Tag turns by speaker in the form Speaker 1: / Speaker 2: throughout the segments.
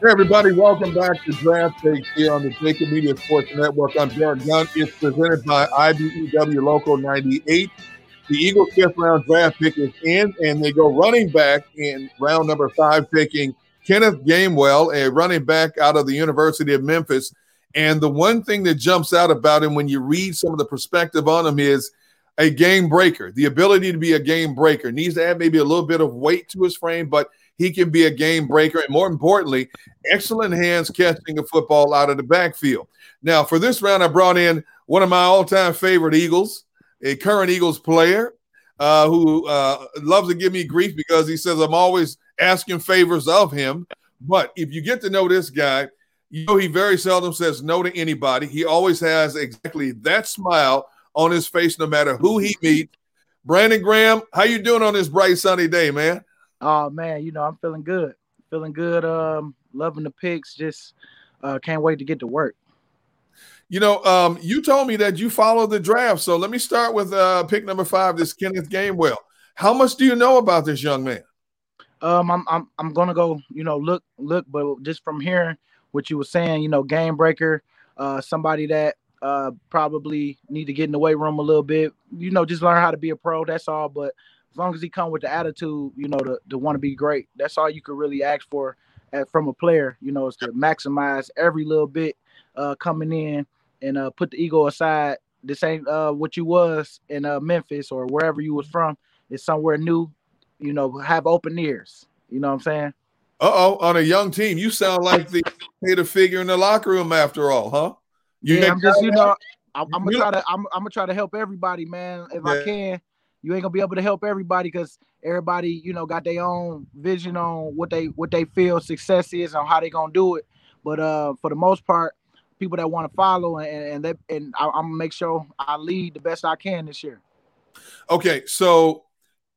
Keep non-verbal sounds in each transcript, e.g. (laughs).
Speaker 1: Hey everybody, welcome back to Draft Take here on the Jacob Media Sports Network. I'm Derrick Gunn. It's presented by IBEW Local 98. The Eagles' fifth round draft pick is in, and they go running back in round number five, picking Kenneth Gainwell, a running back out of the University of Memphis. And the one thing that jumps out about him when you read some of the perspective on him is a game breaker, the ability to be a game breaker. Needs to add maybe a little bit of weight to his frame, but he can be a game breaker. And more importantly, excellent hands catching a football out of the backfield. Now, for this round, I brought in one of my all time favorite Eagles, a current Eagles player uh, who uh, loves to give me grief because he says I'm always asking favors of him. But if you get to know this guy, you know he very seldom says no to anybody. He always has exactly that smile on his face, no matter who he meets. Brandon Graham, how you doing on this bright sunny day, man?
Speaker 2: Oh man, you know I'm feeling good, feeling good. Um, loving the picks. Just uh, can't wait to get to work.
Speaker 1: You know, um, you told me that you follow the draft, so let me start with uh, pick number five. This Kenneth Gainwell. How much do you know about this young man?
Speaker 2: Um, I'm I'm I'm gonna go. You know, look look, but just from hearing what you were saying, you know, game breaker, uh, somebody that uh probably need to get in the weight room a little bit. You know, just learn how to be a pro. That's all. But as long as he come with the attitude, you know, to, to want to be great, that's all you could really ask for at, from a player. You know, is to maximize every little bit uh, coming in and uh, put the ego aside. This ain't uh, what you was in uh, Memphis or wherever you was from. It's somewhere new. You know, have open ears. You know what I'm saying?
Speaker 1: Uh oh, on a young team, you sound like the hater figure in the locker room after all, huh?
Speaker 2: You yeah, I'm just, you know, I'm, I'm, gonna try to, I'm, I'm, gonna try to help everybody, man, if yeah. I can you ain't gonna be able to help everybody because everybody, you know, got their own vision on what they what they feel success is and how they gonna do it. But uh, for the most part, people that want to follow and and they, and I, am gonna make sure I lead the best I can this year.
Speaker 1: Okay, so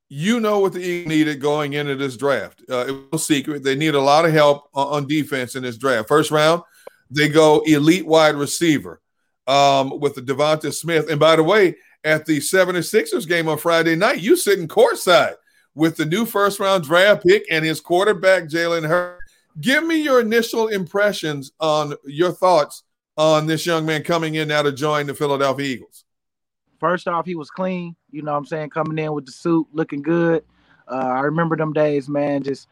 Speaker 1: you know what the Eagles needed going into this draft. Uh, it was no secret. They need a lot of help on, on defense in this draft. First round, they go elite wide receiver um, with the Devonta Smith. And by the way, at the 76ers game on Friday night. You sitting courtside with the new first round draft pick and his quarterback, Jalen Hurts. Give me your initial impressions on your thoughts on this young man coming in now to join the Philadelphia Eagles.
Speaker 2: First off, he was clean. You know what I'm saying? Coming in with the suit, looking good. Uh, I remember them days, man. Just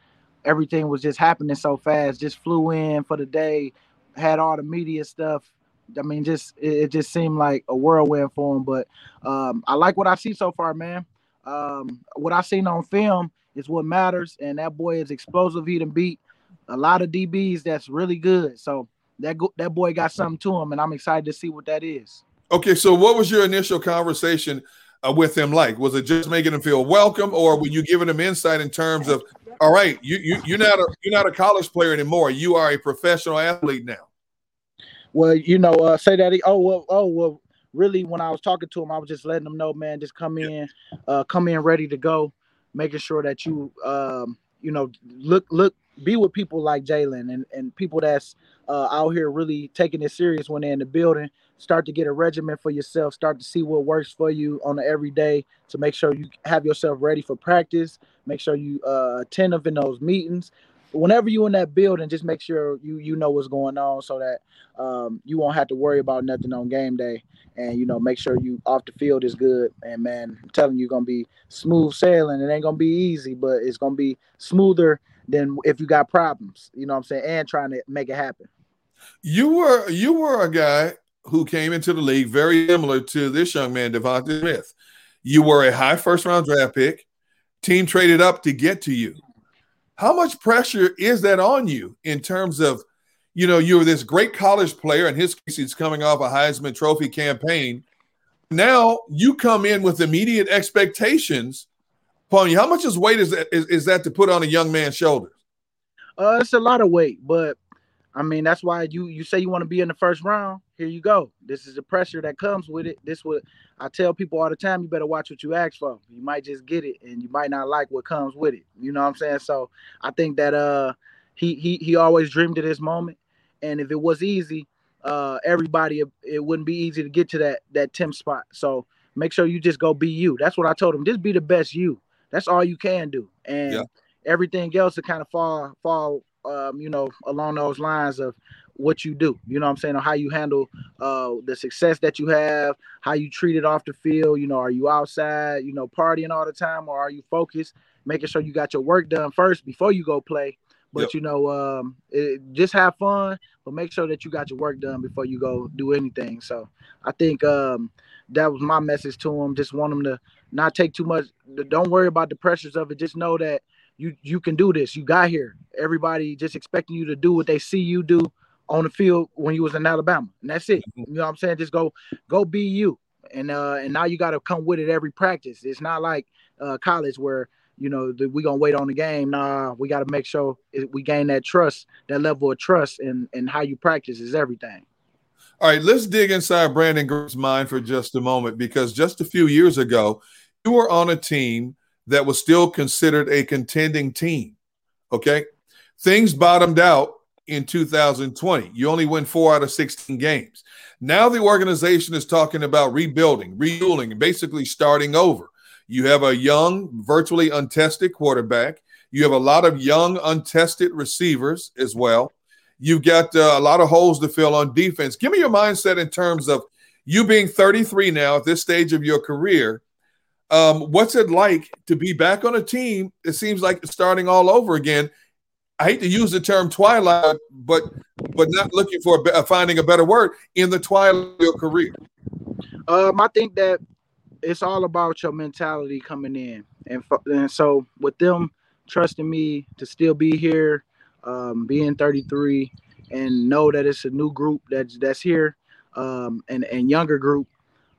Speaker 2: everything was just happening so fast. Just flew in for the day, had all the media stuff I mean, just it, it, just seemed like a whirlwind for him. But um, I like what I see so far, man. Um, what I've seen on film is what matters, and that boy is explosive. He done beat a lot of DBs that's really good. So that go- that boy got something to him, and I'm excited to see what that is.
Speaker 1: Okay, so what was your initial conversation uh, with him like? Was it just making him feel welcome, or were you giving him insight in terms of, all right, you you you're not a you're not a college player anymore. You are a professional athlete now
Speaker 2: well, you know, uh, say that. He, oh well, oh well. Really, when I was talking to him, I was just letting him know, man, just come in, uh, come in ready to go, making sure that you, um, you know, look, look, be with people like Jalen and and people that's uh, out here really taking it serious when they're in the building. Start to get a regimen for yourself. Start to see what works for you on the everyday to make sure you have yourself ready for practice. Make sure you uh, attentive in those meetings whenever you in that building, just make sure you you know what's going on so that um, you won't have to worry about nothing on game day. And you know, make sure you off the field is good. And man, I'm telling you, gonna be smooth sailing. It ain't gonna be easy, but it's gonna be smoother than if you got problems. You know what I'm saying? And trying to make it happen.
Speaker 1: You were you were a guy who came into the league very similar to this young man, Devonta Smith. You were a high first round draft pick. Team traded up to get to you how much pressure is that on you in terms of, you know, you're this great college player. In his case, he's coming off a Heisman Trophy campaign. Now you come in with immediate expectations upon you. How much is weight is that is, is that to put on a young man's shoulders?
Speaker 2: Uh, it's a lot of weight, but I mean that's why you you say you want to be in the first round here you go. This is the pressure that comes with it. This what I tell people all the time. You better watch what you ask for. You might just get it, and you might not like what comes with it. You know what I'm saying? So I think that uh he he he always dreamed of this moment, and if it was easy, uh everybody it wouldn't be easy to get to that that 10th spot. So make sure you just go be you. That's what I told him. Just be the best you. That's all you can do, and yeah. everything else to kind of fall fall um, you know, along those lines of what you do. You know what I'm saying? Or how you handle uh, the success that you have, how you treat it off the field. You know, are you outside, you know, partying all the time or are you focused, making sure you got your work done first before you go play? But yep. you know, um, it, just have fun, but make sure that you got your work done before you go do anything. So I think um, that was my message to them. Just want them to not take too much. Don't worry about the pressures of it. Just know that you you can do this. You got here. Everybody just expecting you to do what they see you do on the field when you was in Alabama, and that's it. Mm-hmm. You know what I'm saying? Just go go be you. And uh, and now you got to come with it every practice. It's not like uh, college where you know we gonna wait on the game. Nah, we got to make sure we gain that trust, that level of trust, and and how you practice is everything.
Speaker 1: All right, let's dig inside Brandon Graham's mind for just a moment because just a few years ago, you were on a team that was still considered a contending team. Okay. Things bottomed out in 2020. You only win four out of 16 games. Now the organization is talking about rebuilding, rebuilding, and basically starting over. You have a young, virtually untested quarterback. You have a lot of young, untested receivers as well. You've got uh, a lot of holes to fill on defense. Give me your mindset in terms of you being 33 now at this stage of your career um, what's it like to be back on a team? It seems like starting all over again. I hate to use the term twilight, but but not looking for a, finding a better word in the twilight of your career.
Speaker 2: Um, I think that it's all about your mentality coming in, and and so with them trusting me to still be here, um, being 33, and know that it's a new group that's that's here, um, and and younger group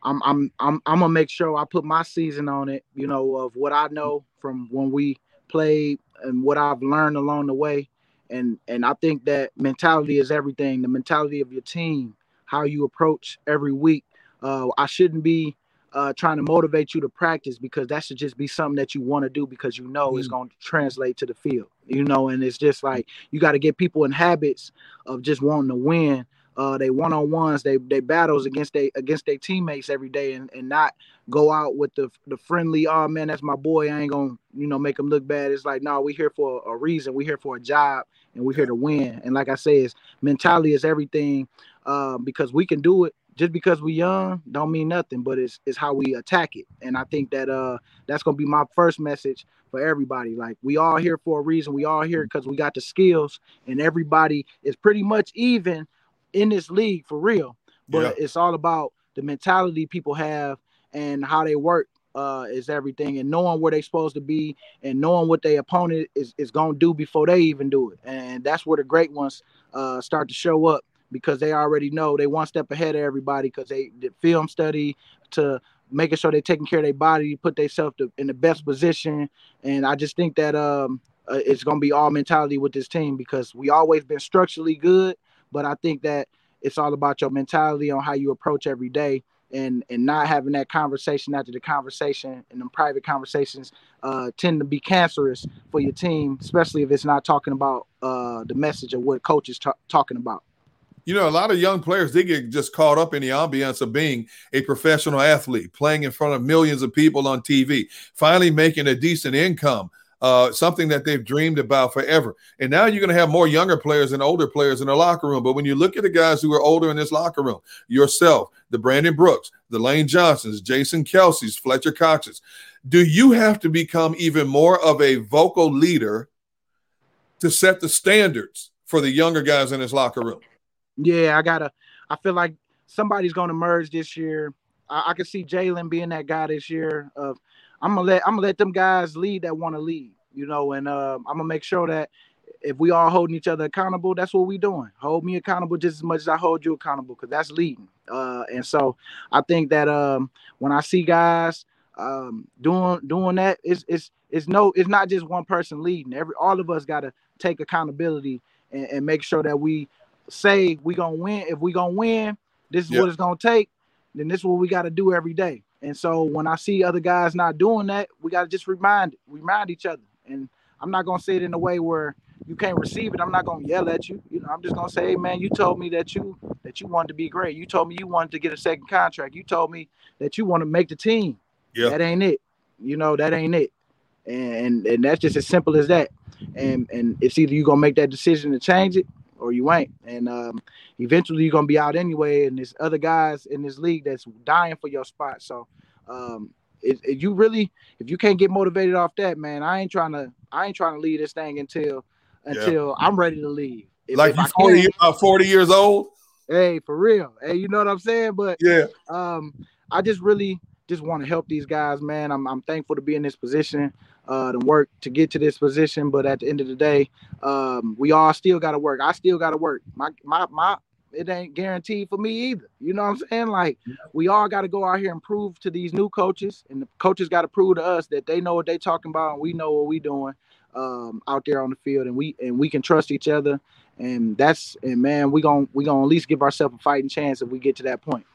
Speaker 2: I'm I'm I'm I'm gonna make sure I put my season on it, you know, of what I know from when we played and what I've learned along the way. And and I think that mentality is everything. The mentality of your team, how you approach every week. Uh, I shouldn't be uh, trying to motivate you to practice because that should just be something that you want to do because you know mm. it's going to translate to the field. You know, and it's just like you got to get people in habits of just wanting to win uh, they one on ones, they they battles against they against their teammates every day, and, and not go out with the the friendly. Oh man, that's my boy. I ain't gonna you know make him look bad. It's like no, nah, we here for a reason. We here for a job, and we here to win. And like I say, is mentality is everything, uh, because we can do it. Just because we young don't mean nothing, but it's it's how we attack it. And I think that uh that's gonna be my first message for everybody. Like we all here for a reason. We all here because we got the skills, and everybody is pretty much even in this league for real. But yeah. it's all about the mentality people have and how they work uh, is everything and knowing where they're supposed to be and knowing what their opponent is, is going to do before they even do it. And that's where the great ones uh, start to show up because they already know they one step ahead of everybody because they did film study to making sure they're taking care of their body, put themselves in the best position. And I just think that um, uh, it's going to be all mentality with this team because we always been structurally good – but I think that it's all about your mentality on how you approach every day and and not having that conversation after the conversation and the private conversations uh, tend to be cancerous for your team, especially if it's not talking about uh, the message of what coach is t- talking about.
Speaker 1: You know, a lot of young players they get just caught up in the ambiance of being a professional athlete, playing in front of millions of people on TV, finally making a decent income uh, something that they've dreamed about forever. And now you're going to have more younger players and older players in the locker room. But when you look at the guys who are older in this locker room, yourself, the Brandon Brooks, the Lane Johnsons, Jason Kelce's, Fletcher Cox's, do you have to become even more of a vocal leader to set the standards for the younger guys in this locker room?
Speaker 2: Yeah, I gotta. I feel like somebody's going to merge this year. I, I can see Jalen being that guy this year of I'm gonna let I'm gonna let them guys lead that want to lead, you know, and uh, I'm gonna make sure that if we all holding each other accountable, that's what we doing. Hold me accountable just as much as I hold you accountable, because that's leading. Uh, and so I think that um, when I see guys um, doing doing that, it's it's it's no, it's not just one person leading. Every all of us got to take accountability and, and, make sure that we say we gonna win. If we gonna win, this is yep. what it's gonna take. Then this is what we got to do every day. And so when I see other guys not doing that, we got to just remind remind each other. And I'm not gonna say it in a way where you can't receive it. I'm not gonna yell at you. You know, I'm just gonna say, hey, man, you told me that you that you wanted to be great. You told me you wanted to get a second contract. You told me that you want to make the team. Yeah. That ain't it. You know, that ain't it. And and that's just as simple as that. and and it's either you gonna make that decision to change it or you ain't. And um, eventually you're gonna be out anyway. And there's other guys in this league that's dying for your spot. So um, if, if, you really if you can't get motivated off that, man, I ain't trying to I ain't trying to leave this thing until until yeah. I'm ready to leave.
Speaker 1: If, like you 40, uh, 40 years old.
Speaker 2: Hey, for real. Hey, you know what I'm saying? But
Speaker 1: yeah,
Speaker 2: um, I just really just want to help these guys, man. I'm, I'm thankful to be in this position, uh, to work to get to this position. But at the end of the day, um, we all still got to work. I still got to work. My my my. It ain't guaranteed for me either. You know what I'm saying? Like we all got to go out here and prove to these new coaches, and the coaches got to prove to us that they know what they talking about, and we know what we doing um, out there on the field, and we and we can trust each other. And that's and man, we gonna we gonna at least give ourselves a fighting chance if we get to that point.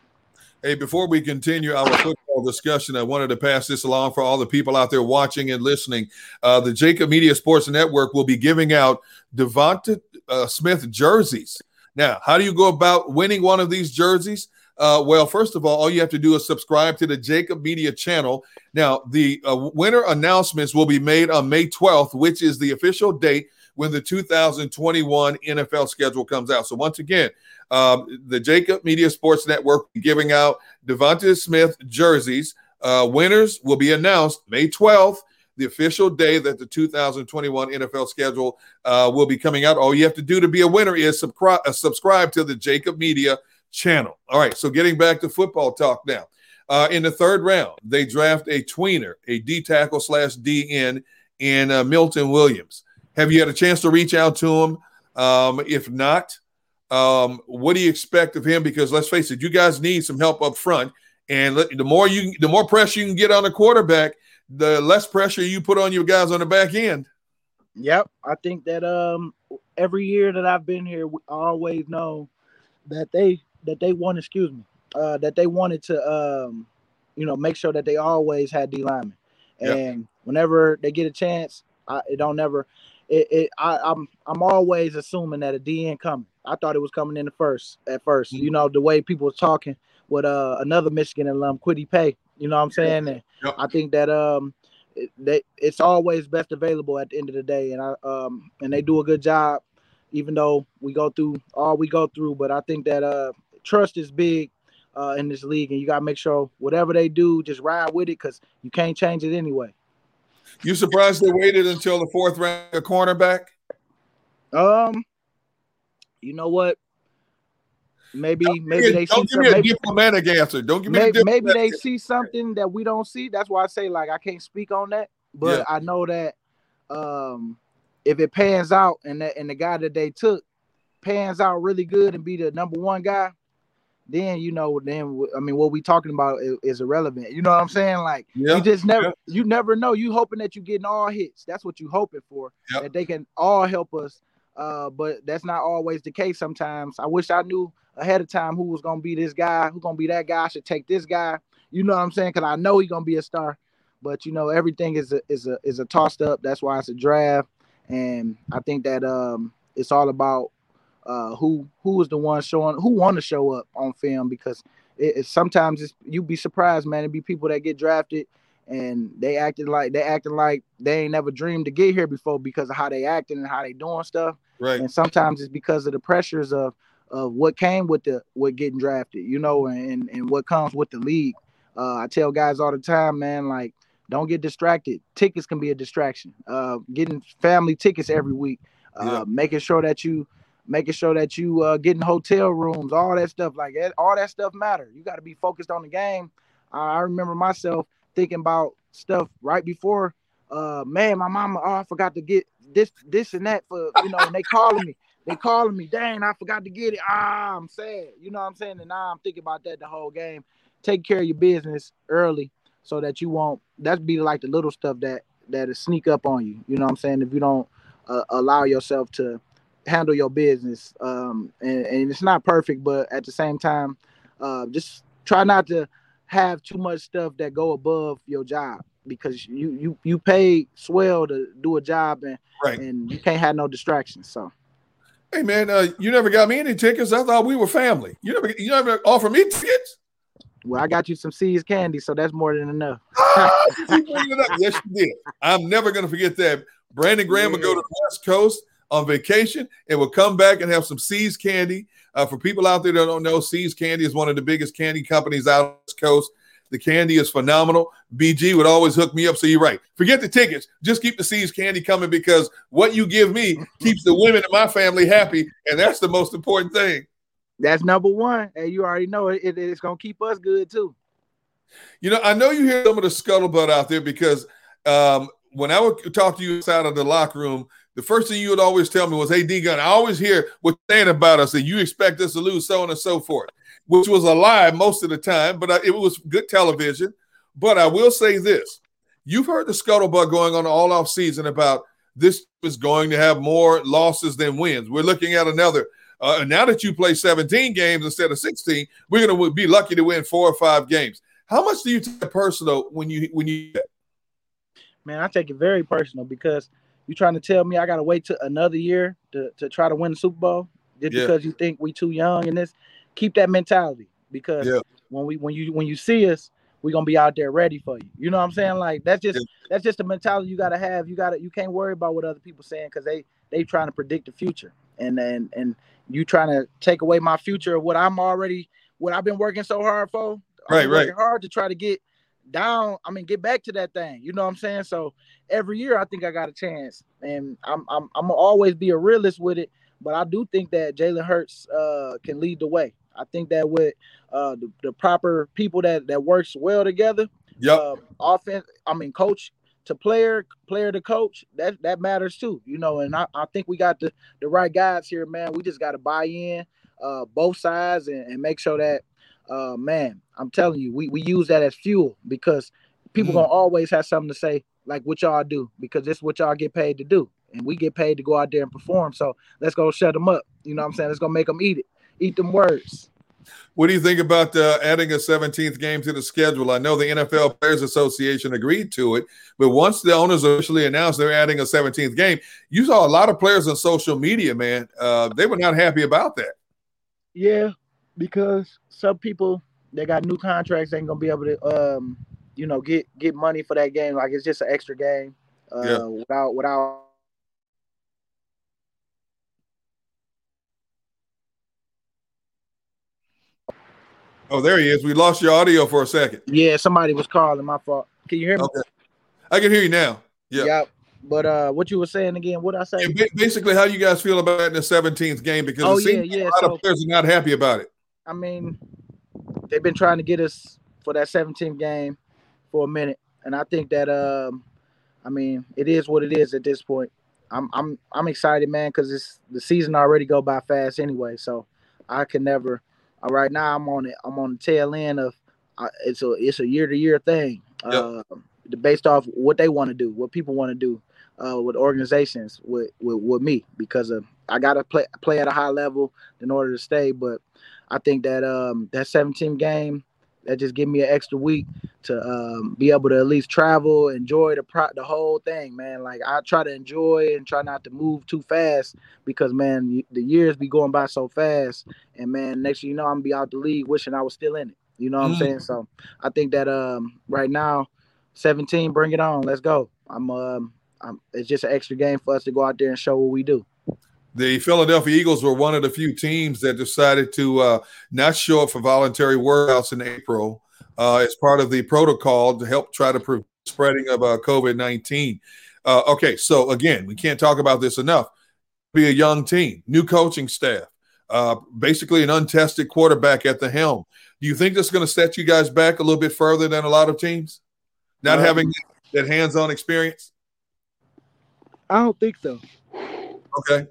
Speaker 1: Hey, before we continue our football discussion, I wanted to pass this along for all the people out there watching and listening. Uh, the Jacob Media Sports Network will be giving out Devonta uh, Smith jerseys. Now, how do you go about winning one of these jerseys? Uh, well, first of all, all you have to do is subscribe to the Jacob Media channel. Now, the uh, winner announcements will be made on May 12th, which is the official date when the 2021 NFL schedule comes out. So, once again, um, the Jacob Media Sports Network giving out Devonta Smith jerseys. Uh, winners will be announced May 12th, the official day that the 2021 NFL schedule uh, will be coming out. All you have to do to be a winner is subscribe, uh, subscribe to the Jacob Media channel. All right, so getting back to football talk now. Uh, in the third round, they draft a tweener, a D tackle slash DE in uh, Milton Williams. Have you had a chance to reach out to him? Um, if not, um, what do you expect of him? Because let's face it, you guys need some help up front, and let, the more you, the more pressure you can get on the quarterback, the less pressure you put on your guys on the back end.
Speaker 2: Yep, I think that um, every year that I've been here, we always know that they that they want. Excuse me, uh, that they wanted to um, you know make sure that they always had D linemen, and yep. whenever they get a chance, I, it don't never. It, it I, I'm I'm always assuming that a DE coming. I thought it was coming in the first at 1st mm-hmm. You know, the way people was talking with uh another Michigan alum, Kwity Paye. You know what I'm saying? And yep. I think that um it, they, it's always best available at the end of the day, and I um and they do a good job, even though we go through all we go through. But I think that uh trust is big uh, in this league, and you gotta make sure whatever they do, just ride with it because you can't change it anyway.
Speaker 1: You surprised they waited until the fourth round of cornerback?
Speaker 2: Um, you know what? Maybe
Speaker 1: don't
Speaker 2: maybe they
Speaker 1: don't
Speaker 2: see
Speaker 1: give me
Speaker 2: maybe,
Speaker 1: a diplomatic answer. Don't give me
Speaker 2: maybe, maybe they see something that we don't see. That's why I say like I can't speak on that. But yeah. I know that um if it pans out and that and the guy that they took pans out really good and be the number one guy, then you know, then I mean, what we talking about is, is irrelevant. You know what I'm saying? Like you just never, you never know. You hoping that you're getting all hits. That's what you hoping for. Yep. That they can all help us uh, but that's not always the case sometimes. I wish I knew ahead of time who was gonna be this guy, who gonna be that guy. I should take this guy. You know what I'm saying? Because I know he's gonna be a star. But you know, everything is a is a is a tossed up. That's why it's a draft. And I think that um it's all about uh who who is the one showing who want to show up on film because it, it sometimes it's you'd be surprised, man. It'd be people that get drafted and they acted like they acting like they ain't never dreamed to get here before because of how they acting and how they doing stuff.
Speaker 1: Right.
Speaker 2: And sometimes it's because of the pressures of of what came with the with getting drafted, you know, and and what comes with the league. Uh, I tell guys all the time, man, like don't get distracted. Tickets can be a distraction. Uh, getting family tickets every week, uh, yeah. making sure that you making sure that you uh, getting hotel rooms, all that stuff like that. All that stuff matter. You got to be focused on the game. I remember myself thinking about stuff right before. Uh, man, my mama, oh, I forgot to get this, this, and that for you know, and they calling me, they calling me. Dang, I forgot to get it. Ah, I'm sad. You know what I'm saying? And now I'm thinking about that the whole game. Take care of your business early so that you won't. That be like the little stuff that that is sneak up on you. You know what I'm saying? If you don't uh, allow yourself to handle your business, um, and, and it's not perfect, but at the same time, uh, just try not to have too much stuff that go above your job because you you you pay swell to do a job and right. and you can't have no distractions. So,
Speaker 1: hey man, uh, you never got me any tickets. I thought we were family. You never you never offer me tickets.
Speaker 2: Well, I got you some See's candy, so that's more than enough. (laughs)
Speaker 1: ah, yes, you did. I'm never gonna forget that. Brandon Graham yeah. would go to the West Coast on vacation and would come back and have some See's candy. Uh, for people out there that don't know, See's Candy is one of the biggest candy companies out on the Coast. The candy is phenomenal. BG would always hook me up. So you're right. Forget the tickets. Just keep the See's candy coming because what you give me keeps the women in my family happy. And that's the most important thing.
Speaker 2: That's number one. And you already know it, it it's going to keep us good too.
Speaker 1: You know, I know you hear some of the scuttlebutt out there because um, when I would talk to you inside of the locker room, the first thing you would always tell me was, Hey, D Gun, I always hear what you're saying about us, and you expect us to lose, so on and so forth which was a lie most of the time, but it was good television. But I will say this you've heard the scuttlebutt going on all off season about this is going to have more losses than wins. We're looking at another. Uh, now that you play 17 games instead of 16, we're going to be lucky to win four or five games. How much do you take personal when you when you?
Speaker 2: Man, I take it very personal because you're trying to tell me I got to wait to another year to, to try to win the Super Bowl just yeah. because you think we too young in this keep that mentality because yeah. when we when you when you see us, we're gonna be out there ready for you. You know what I'm saying? Like that's just yeah. that's just the mentality you gotta have. You gotta you can't worry about what other people saying because they they trying to predict the future. And and and you trying to take away my future of what I'm already what I've been working so hard for.
Speaker 1: Right, right.
Speaker 2: Hard to try to get down. I mean, get back to that thing. You know what I'm saying? So every year, I think I got a chance, and I'm I'm I'm gonna always be a realist with it. But I do think that Jalen Hurts uh, can lead the way. I think that with uh, the, the, proper people that that works well together,
Speaker 1: yeah, uh,
Speaker 2: offense. I mean, coach to player, player to coach, that that matters too. You know, and I, I think we got the the right guys here, man. We just got to buy in uh, both sides and, and make sure that, uh, man, I'm telling you, we we use that as fuel because people mm. gonna always have something to say like what y'all do because this is what y'all get paid to do and we get paid to go out there and perform so let's go shut them up you know what i'm saying let's go make them eat it eat them words.
Speaker 1: What do you think about uh, adding a 17th game to the schedule? I know the NFL Players Association agreed to it, but once the owners officially announced they're adding a 17th game, you saw a lot of players on social media, man. Uh, they were not happy about that.
Speaker 2: Yeah, because some people they got new contracts they ain't gonna be able to, um, you know, get get money for that game. Like it's just an extra game uh, yeah. without without
Speaker 1: Oh, there he is. We lost your audio for a second.
Speaker 2: Yeah, somebody was calling. My fault. Can you hear me? Okay.
Speaker 1: I can hear you now. Yeah.
Speaker 2: Yep. But uh, what you were saying again? What I say?
Speaker 1: Yeah, basically, how you guys feel about the 17th game? Because oh, it seems yeah, yeah. a lot so, of players are not happy about it.
Speaker 2: I mean, they've been trying to get us for that 17th game for a minute, and I think that um, I mean, it is what it is at this point. I'm I'm I'm excited, man, because it's the season already go by fast anyway. So I can never uh, right now, I'm on it. I'm on the tail end of. Uh, it's a it's a year to year thing. Yep. Uh, based off what they want to do, what people want to do uh, with organizations, with, with with me, because of I gotta play play at a high level in order to stay. But I think that um, that 17 game that just give me an extra week to um, be able to at least travel, enjoy the pro- the whole thing, man. Like I try to enjoy and try not to move too fast because man, the years be going by so fast, and man, next you know I'm gonna be out the league wishing I was still in it. You know what mm-hmm. I'm saying? So I think that um, right now, 17, bring it on, let's go. I'm um, I'm, it's just an extra game for us to go out there and show what we do.
Speaker 1: The Philadelphia Eagles were one of the few teams that decided to uh, not show up for voluntary workouts in April uh, as part of the protocol to help try to prevent spreading of uh, COVID 19. Uh, okay, so again, we can't talk about this enough. Be a young team, new coaching staff, uh, basically an untested quarterback at the helm. Do you think this is going to set you guys back a little bit further than a lot of teams? Not having that hands on experience?
Speaker 2: I don't think so.
Speaker 1: Okay.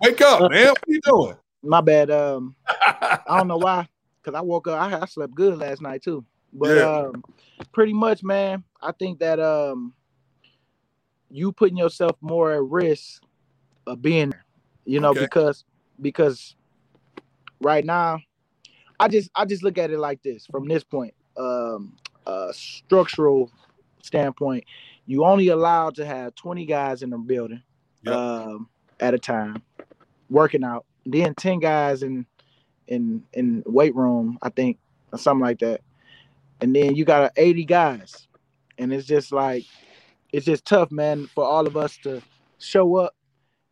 Speaker 1: Wake up, uh, man. What are you doing?
Speaker 2: My bad. Um, (laughs) I don't know why, because I woke up. I, I, slept good last night too. But yeah. um, pretty much, man. I think that um, you putting yourself more at risk of being there. You know, okay. because because right now, I just I just look at it like this from this point, um, uh, structural standpoint. You only allowed to have twenty guys in the building. Yep. Um, at a time, working out. Then ten guys in in in weight room, I think, or something like that. And then you got 80 guys, and it's just like it's just tough, man, for all of us to show up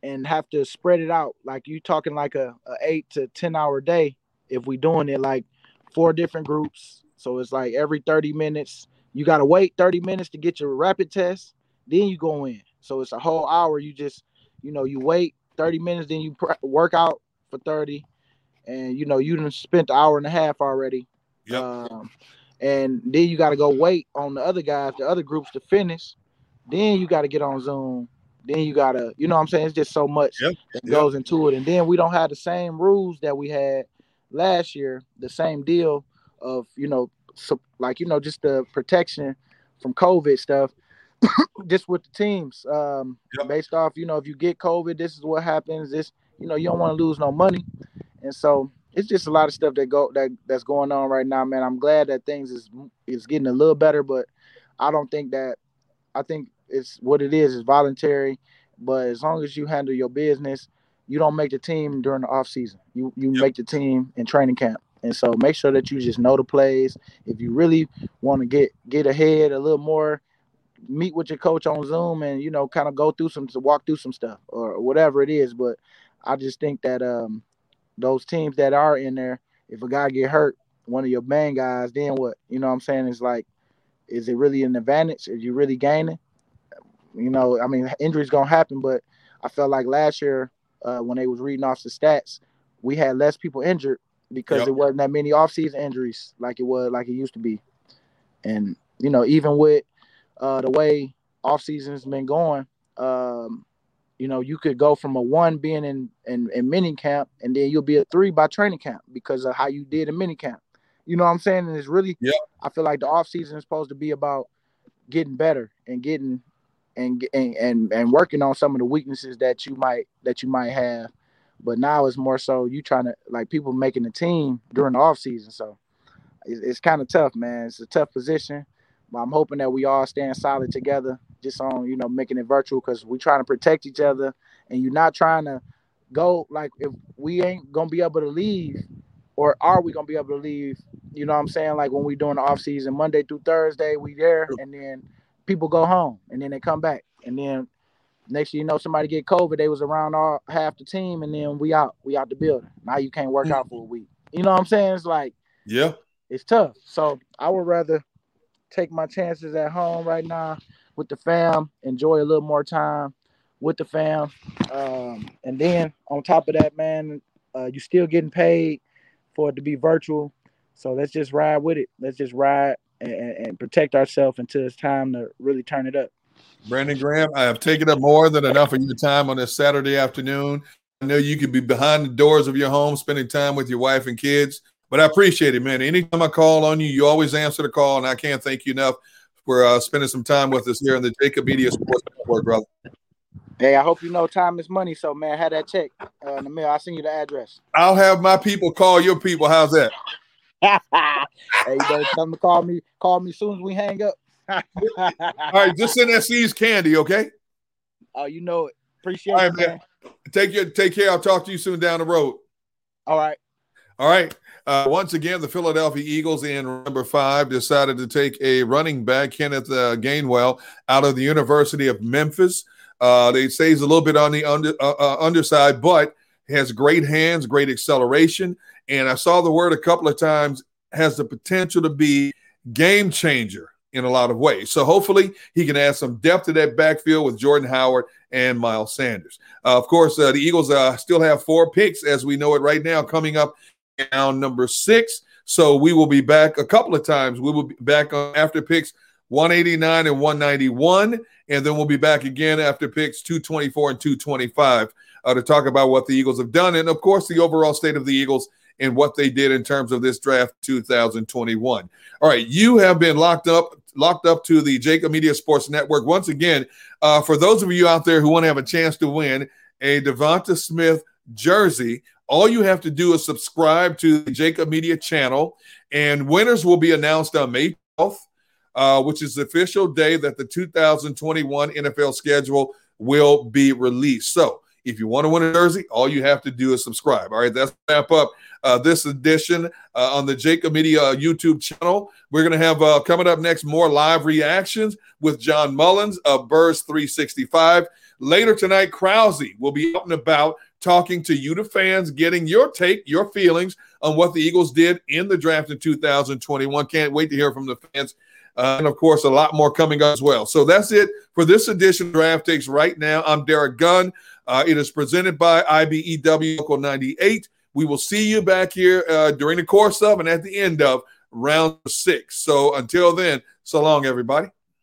Speaker 2: and have to spread it out. Like you talking like a, a eight to ten hour day if we doing it like four different groups. So it's like every 30 minutes, you gotta wait 30 minutes to get your rapid test, then you go in. So it's a whole hour. You just, you know, you wait 30 minutes, then you pr- work out for 30, and you know, you done spent an hour and a half already.
Speaker 1: Yep.
Speaker 2: Um, and then you got to go wait on the other guys, the other groups to finish. Then you got to get on Zoom. Then you got to, you know what I'm saying? It's just so much
Speaker 1: Yep.
Speaker 2: that
Speaker 1: Yep.
Speaker 2: goes into it. And then we don't have the same rules that we had last year, the same deal of, you know, so, like, you know, just the protection from COVID stuff, (coughs) just with the teams. Um,
Speaker 1: Yep.
Speaker 2: based off, you know, if you get COVID, this is what happens. This, you know, you don't want to lose no money. And so it's just a lot of stuff that go that that's going on right now, man. I'm glad that things is is getting a little better, but I don't think that I think it's what it is, it's voluntary. But as long as you handle your business, you don't make the team during the off season. You you
Speaker 1: Yep.
Speaker 2: make the team in training camp. And so make sure that you just know the plays. If you really want to get get ahead a little more, meet with your coach on Zoom and you know kind of go through some to walk through some stuff or whatever it is. But I just think that um those teams that are in there, if a guy get hurt, one of your main guys, then what? You know what I'm saying? It's like, is it really an advantage? Are you really gaining? You know, I mean, injuries gonna happen, but I felt like last year uh, when they was reading off the stats, we had less people injured because
Speaker 1: Yep.
Speaker 2: there wasn't that many off-season injuries like it was like it used to be. And you know, even with uh, the way off-season's been going, um, you know, you could go from a one being in, in in mini camp, and then you'll be a three by training camp because of how you did in mini camp. You know what I'm saying? And it's really,
Speaker 1: Yeah.
Speaker 2: I feel like the off season is supposed to be about getting better and getting and and and, and working on some of the weaknesses that you might that you might have. But now it's more so you trying to like people making the team during the off season. So it's, it's kind of tough, man. It's a tough position. But I'm hoping that we all stand solid together, just on you know making it virtual because we're trying to protect each other, and you're not trying to go like if we ain't gonna be able to leave, or are we gonna be able to leave? You know what I'm saying? Like when we doing the off season, Monday through Thursday, we there, and then people go home, and then they come back, and then next thing you know, somebody get COVID. They was around all half the team, and then we out, we out the building. Now you can't work hmm. out for a week. You know what I'm saying? It's like
Speaker 1: Yeah.
Speaker 2: it's tough. So I would rather take my chances at home right now with the fam, enjoy a little more time with the fam, um, and then on top of that, man, uh, you still getting paid for it to be virtual. So let's just ride with it. Let's just ride and and protect ourselves until it's time to really turn it up.
Speaker 1: Brandon Graham, I have taken up more than enough of your time on this Saturday afternoon. I know you could be behind the doors of your home spending time with your wife and kids, but I appreciate it, man. Anytime I call on you, you always answer the call, and I can't thank you enough for uh, spending some time with us here on the Jacob Media Sports Network, brother.
Speaker 2: Hey, I hope you know time is money. So man, have that check uh, in the mail. I'll send you the address.
Speaker 1: I'll have my people call your people. How's that? (laughs)
Speaker 2: hey, you better come to call me. Call me as soon as we hang up. (laughs)
Speaker 1: All right, just send that See's candy, okay?
Speaker 2: Oh, you know it. Appreciate
Speaker 1: All right,
Speaker 2: it, man.
Speaker 1: man. Take your take care. I'll talk to you soon down the road.
Speaker 2: All right.
Speaker 1: All right. Uh, once again, the Philadelphia Eagles in number five decided to take a running back, Kenneth uh, Gainwell, out of the University of Memphis. Uh, they say he's a little bit on the under, uh, uh, underside, but has great hands, great acceleration. And I saw the word a couple of times, has the potential to be game changer in a lot of ways. So hopefully he can add some depth to that backfield with Jordan Howard and Miles Sanders. Uh, of course, uh, the Eagles uh, still have four picks as we know it right now coming up down number six. So we will be back a couple of times. We will be back on after picks 189 and 191. And then we'll be back again after picks 224 and 225 uh, to talk about what the Eagles have done. And of course, the overall state of the Eagles and what they did in terms of this draft 2021. All right, you have been locked up, locked up to the Jacob Media Sports Network. Once again, uh, for those of you out there who want to have a chance to win a Devonta Smith jersey, all you have to do is subscribe to the Jacob Media channel, and winners will be announced on May 12th, uh, which is the official day that the 2021 NFL schedule will be released. So If you want to win a jersey, all you have to do is subscribe. All right, that's wrap up uh, this edition uh, on the Jacob Media YouTube channel. We're going to have uh, coming up next more live reactions with John Mullins of Birds 365. Later tonight, Krause will be out and about talking to you, the fans, getting your take, your feelings on what the Eagles did in the draft in 2021. Can't wait to hear from the fans. Uh, and of course, a lot more coming up as well. So that's it for this edition of Draft Takes right now. I'm Derrick Gunn. Uh, it is presented by IBEW Local 98. We will see you back here uh, during the course of and at the end of round six. So until then, so long, everybody.